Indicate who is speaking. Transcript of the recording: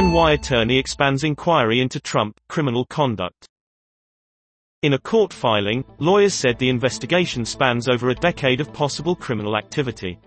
Speaker 1: NY attorney expands inquiry into Trump criminal conduct. In a court filing, lawyers said the investigation spans over a decade of possible criminal activity.